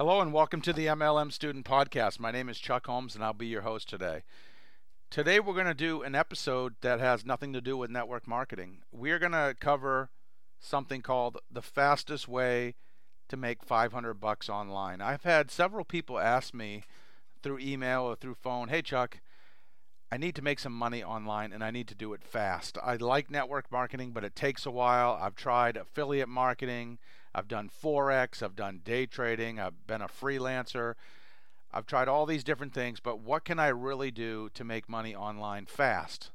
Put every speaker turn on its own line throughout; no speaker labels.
Hello and welcome to the MLM Student Podcast. My name is Chuck Holmes and I'll be your host today. Today we're going to do an episode that has nothing to do with network marketing. We're going to cover something called the fastest way to make 500 bucks online. I've had several people ask me through email or through phone, "Hey Chuck, I need to make some money online and I need to do it fast. I like network marketing, but it takes a while. I've tried affiliate marketing, I've done Forex, I've done day trading, I've been a freelancer. I've tried all these different things, but what can I really do to make money online fast?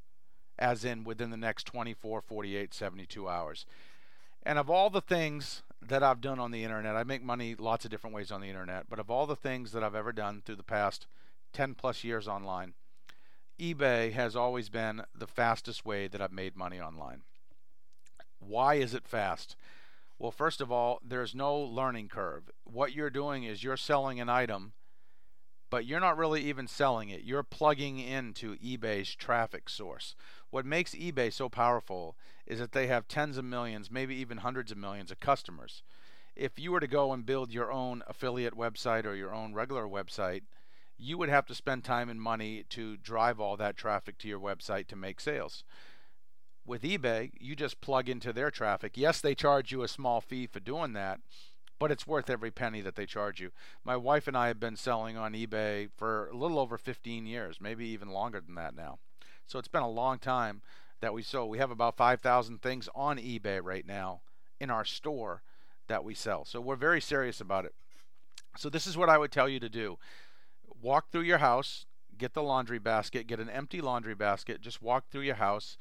As in within the next 24, 48, 72 hours. And of all the things that I've done on the internet, I make money lots of different ways on the internet, but of all the things that I've ever done through the past 10 plus years online, eBay has always been the fastest way that I've made money online. Why is it fast? Well, first of all, there's no learning curve. What you're doing is you're selling an item, but you're not really even selling it. You're plugging into eBay's traffic source. What makes eBay so powerful is that they have tens of millions, maybe even hundreds of millions of customers. If you were to go and build your own affiliate website or your own regular website, you would have to spend time and money to drive all that traffic to your website to make sales. With eBay, you just plug into their traffic. Yes, they charge you a small fee for doing that, but it's worth every penny that they charge you. My wife and I have been selling on eBay for a little over 15 years, maybe even longer than that now. So it's been a long time that we sold. We have about 5,000 things on eBay right now in our store that we sell. So we're very serious about it. So this is what I would tell you to do walk through your house, get the laundry basket, get an empty laundry basket, just walk through your house.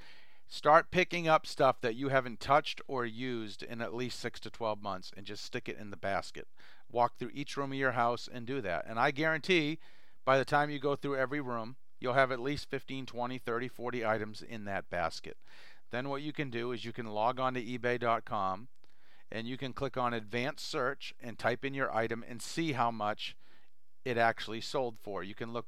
Start picking up stuff that you haven't touched or used in at least 6 to 12 months and just stick it in the basket. Walk through each room of your house and do that. And I guarantee by the time you go through every room, you'll have at least 15, 20, 30, 40 items in that basket. Then what you can do is you can log on to ebay.com and you can click on advanced search and type in your item and see how much it actually sold for. You can look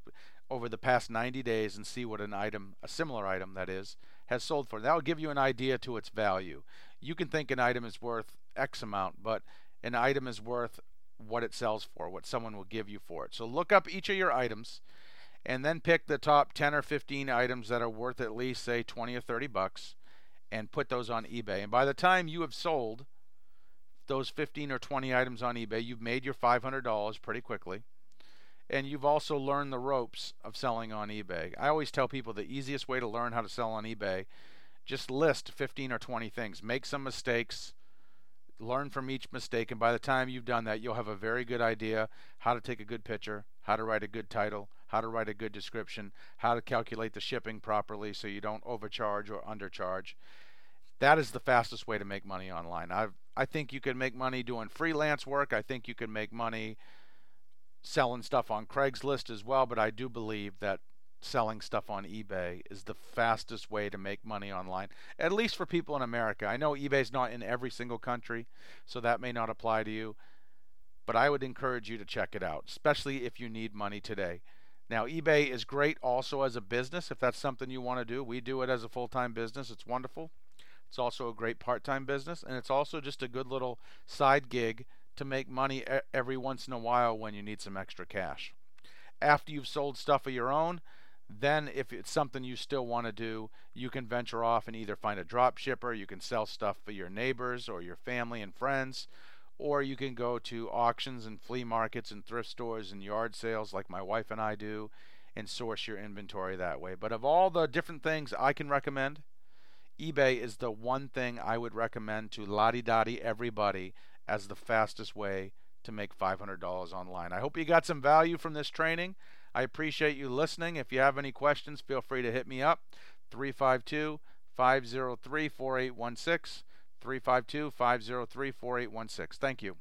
over the past 90 days and see what an item, a similar item that is, has sold for. That will give you an idea to its value. You can think an item is worth X amount, but an item is worth what it sells for, what someone will give you for it. So look up each of your items and then pick the top 10 or 15 items that are worth at least say 20 or 30 bucks and put those on eBay. And by the time you have sold those 15 or 20 items on eBay, you've made your $500 pretty quickly and you've also learned the ropes of selling on eBay. I always tell people the easiest way to learn how to sell on eBay, just list 15 or 20 things, make some mistakes, learn from each mistake, and by the time you've done that, you'll have a very good idea how to take a good picture, how to write a good title, how to write a good description, how to calculate the shipping properly so you don't overcharge or undercharge. That is the fastest way to make money online. I I think you can make money doing freelance work. I think you can make money selling stuff on Craigslist as well, but I do believe that selling stuff on eBay is the fastest way to make money online, at least for people in America. I know eBay's not in every single country, so that may not apply to you, but I would encourage you to check it out, especially if you need money today. Now, eBay is great also as a business if that's something you want to do. We do it as a full time business, it's wonderful. It's also a great part time business, and it's also just a good little side gig to make money every once in a while when you need some extra cash. After you've sold stuff of your own, then if it's something you still want to do, you can venture off and either find a drop shipper, you can sell stuff for your neighbors or your family and friends, or you can go to auctions and flea markets and thrift stores and yard sales like my wife and I do and source your inventory that way. But of all the different things I can recommend, eBay is the one thing I would recommend to lottie dottie everybody as the fastest way to make $500 online. I hope you got some value from this training. I appreciate you listening. If you have any questions, feel free to hit me up 352 503 4816. 352 503 4816. Thank you.